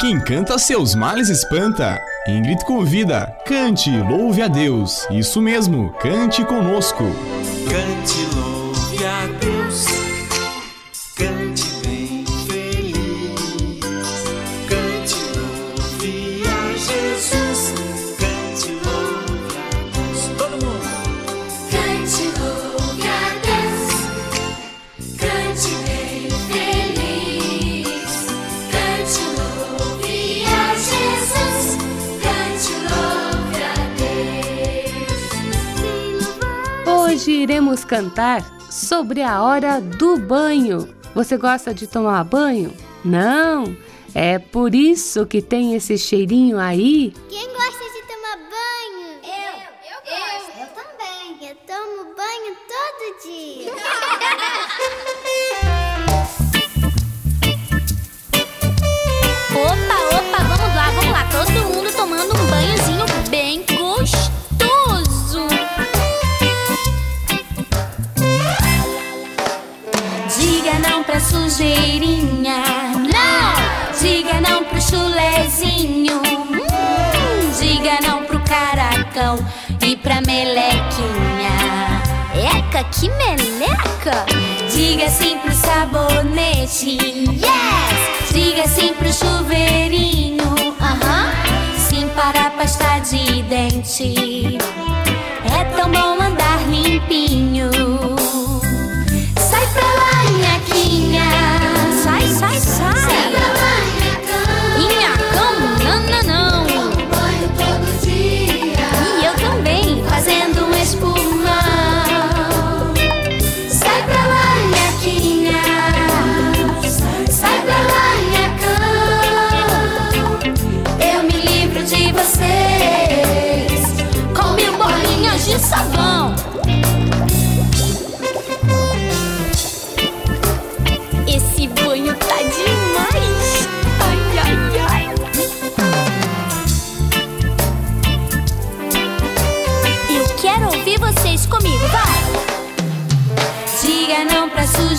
Quem canta seus males espanta. Ingrid convida, cante, louve a Deus. Isso mesmo, cante conosco. Cante, louve a Deus. Hoje iremos cantar sobre a hora do banho. Você gosta de tomar banho? Não? É por isso que tem esse cheirinho aí? Quem gosta de tomar banho? Eu. Eu gosto. Eu, também. Eu tomo banho todo dia. e pra melequinha. Eca, que meleca! Diga sim pro sabonete. Yes! Diga sim pro chuveirinho. Aham. Sim para a pasta de dente. É tão bom andar limpinho. Sai pra lá, nhaquinha. Sai, sai, sai. Sai pra lá,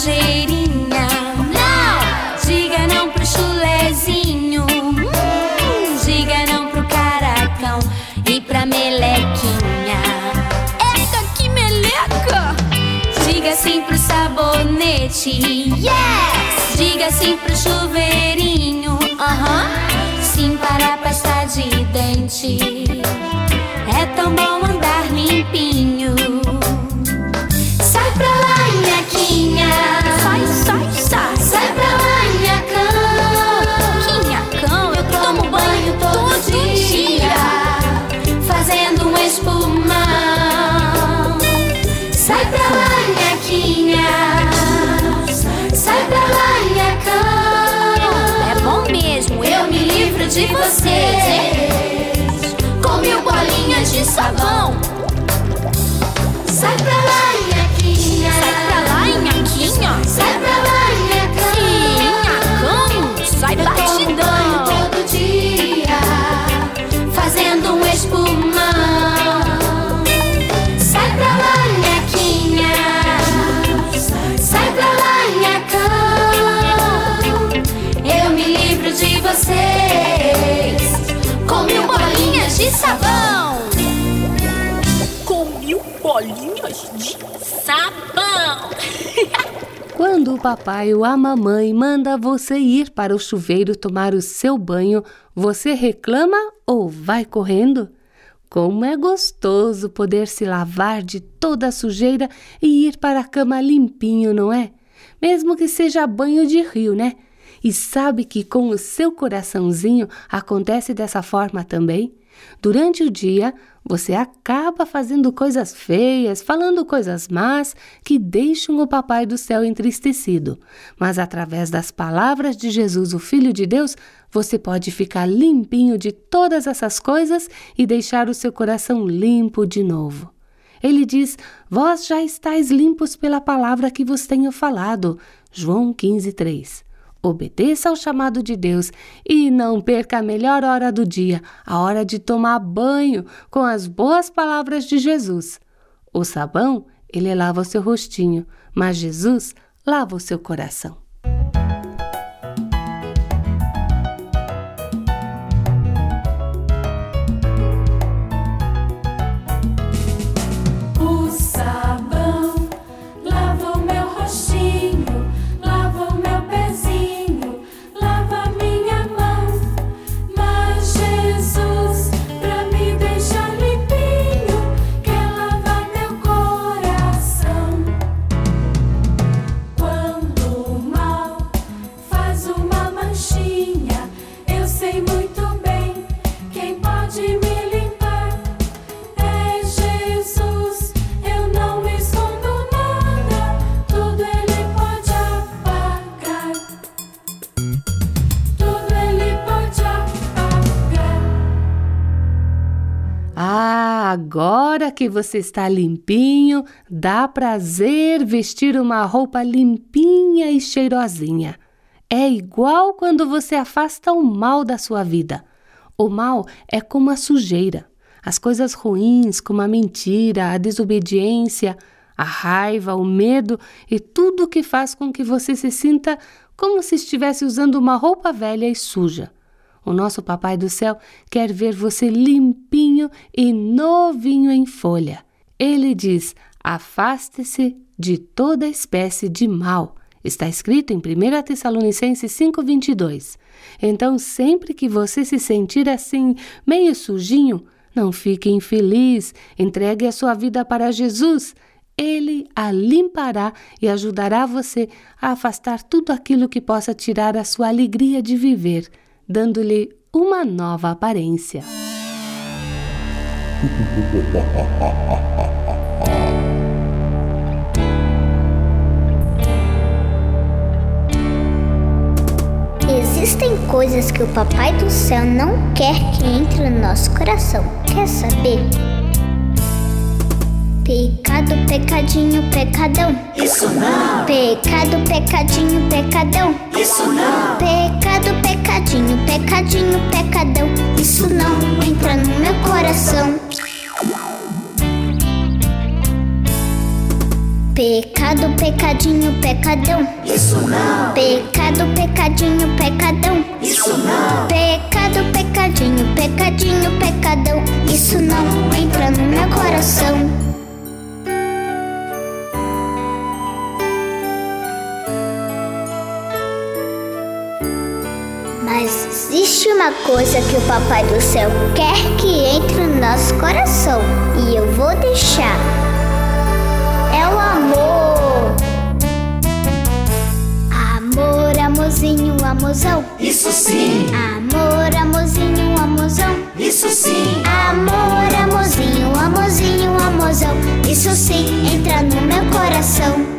não! Diga não pro chulezinho. Hum, diga não pro caracão e pra melequinha. Eca, que meleca! Diga sim pro sabonete. Yes! Diga sim pro chuveirinho. Aham. Sim para a pasta de dente. Quando o papai ou a mamãe manda você ir para o chuveiro tomar o seu banho, você reclama ou vai correndo? Como é gostoso poder se lavar de toda a sujeira e ir para a cama limpinho, não é? Mesmo que seja banho de rio, né? E sabe que com o seu coraçãozinho acontece dessa forma também? Durante o dia, você acaba fazendo coisas feias, falando coisas más que deixam o Papai do céu entristecido. Mas através das palavras de Jesus, o Filho de Deus, você pode ficar limpinho de todas essas coisas e deixar o seu coração limpo de novo. Ele diz: Vós já estáis limpos pela palavra que vos tenho falado. João 15, 3. Obedeça ao chamado de Deus e não perca a melhor hora do dia, a hora de tomar banho com as boas palavras de Jesus. O sabão, ele lava o seu rostinho, mas Jesus lava o seu coração. Agora que você está limpinho, dá prazer vestir uma roupa limpinha e cheirosinha. É igual quando você afasta o mal da sua vida. O mal é como a sujeira. As coisas ruins, como a mentira, a desobediência, a raiva, o medo e tudo que faz com que você se sinta como se estivesse usando uma roupa velha e suja. O nosso Papai do Céu quer ver você limpinho e novinho em folha. Ele diz: afaste-se de toda espécie de mal. Está escrito em 1 Tessalonicenses 5,22. Então, sempre que você se sentir assim, meio sujinho, não fique infeliz, entregue a sua vida para Jesus. Ele a limpará e ajudará você a afastar tudo aquilo que possa tirar a sua alegria de viver dando-lhe uma nova aparência. Existem coisas que o Papai do Céu não quer que entre no nosso coração. Quer saber? Pecado, pecadinho, pecadão. Isso não, Pecado, pecadinho, pecadão. isso não, Pecado, pecadinho, pecadinho, pecadão. Isso não entra no meu coração. Pecado, pecadinho, pecadão. isso não, Pecado, pecadinho, pecadão. isso não, Pecado, pecadinho, pecadinho, pecadão. Isso não entra no meu coração. Mas existe uma coisa que o Papai do Céu quer que entre no nosso coração e eu vou deixar. É o amor. Amor, amorzinho, amorzão. isso sim, Amor, amorzinho, amorzão. isso sim, Amor, amorzinho, amorzinho, amorzão. Isso sim entra no meu coração.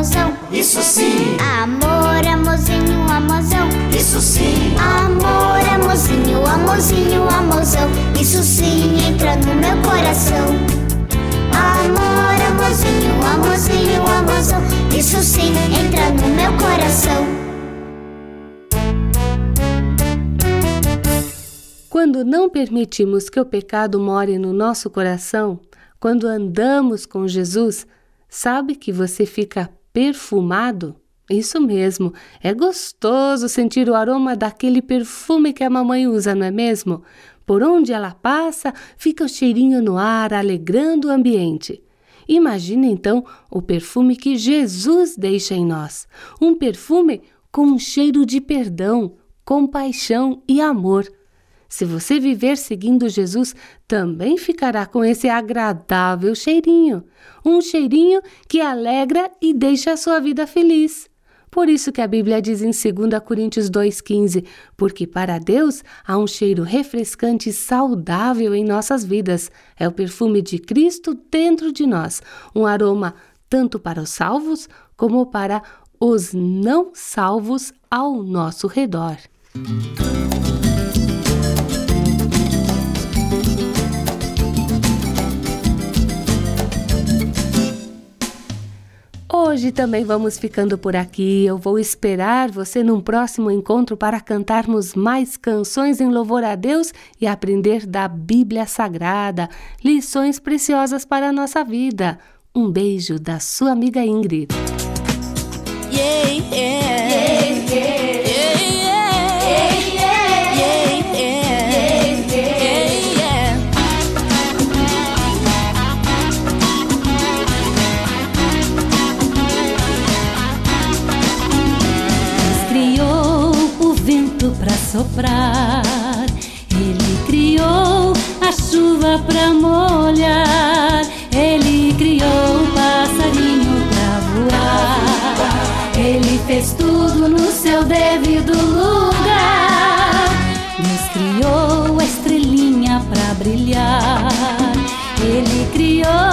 Amorzão. isso sim, Amor, amorzinho, amorzão. isso sim, Amor, amorzinho, amorzinho, amorzão. Isso sim entra no meu coração. Amor, amorzinho, amorzinho, amorzão. Isso sim entra no meu coração. Quando não permitimos que o pecado more no nosso coração, quando andamos com Jesus, sabe que você fica perfumado? Isso mesmo, é gostoso sentir o aroma daquele perfume que a mamãe usa, não é mesmo? Por onde ela passa, fica o cheirinho no ar, alegrando o ambiente. Imagine então o perfume que Jesus deixa em nós. Um perfume com um cheiro de perdão, compaixão e amor. Se você viver seguindo Jesus, também ficará com esse agradável cheirinho. Um cheirinho que alegra e deixa a sua vida feliz. Por isso que a Bíblia diz em 2 Coríntios 2,15: Porque para Deus há um cheiro refrescante e saudável em nossas vidas. É o perfume de Cristo dentro de nós, um aroma tanto para os salvos como para os não salvos ao nosso redor. Hoje também vamos ficando por aqui. Eu vou esperar você num próximo encontro para cantarmos mais canções em louvor a Deus e aprender da Bíblia Sagrada, lições preciosas para a nossa vida. Um beijo da sua amiga Ingrid. Yeah, yeah. pra brilhar. Ele criou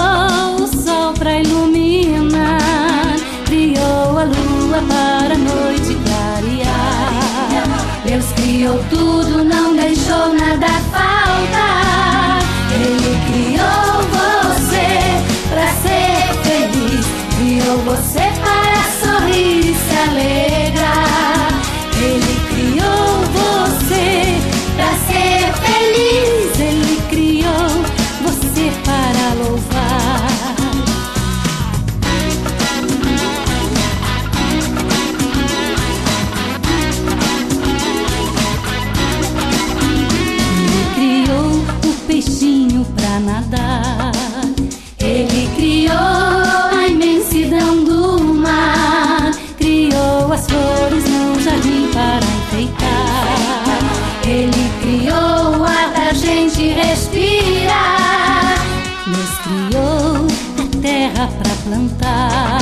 gente respirar, nos criou a terra para plantar.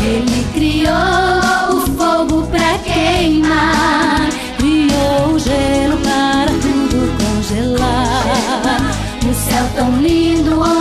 Ele criou o fogo para queimar, criou o gelo para tudo congelar. O céu tão lindo onde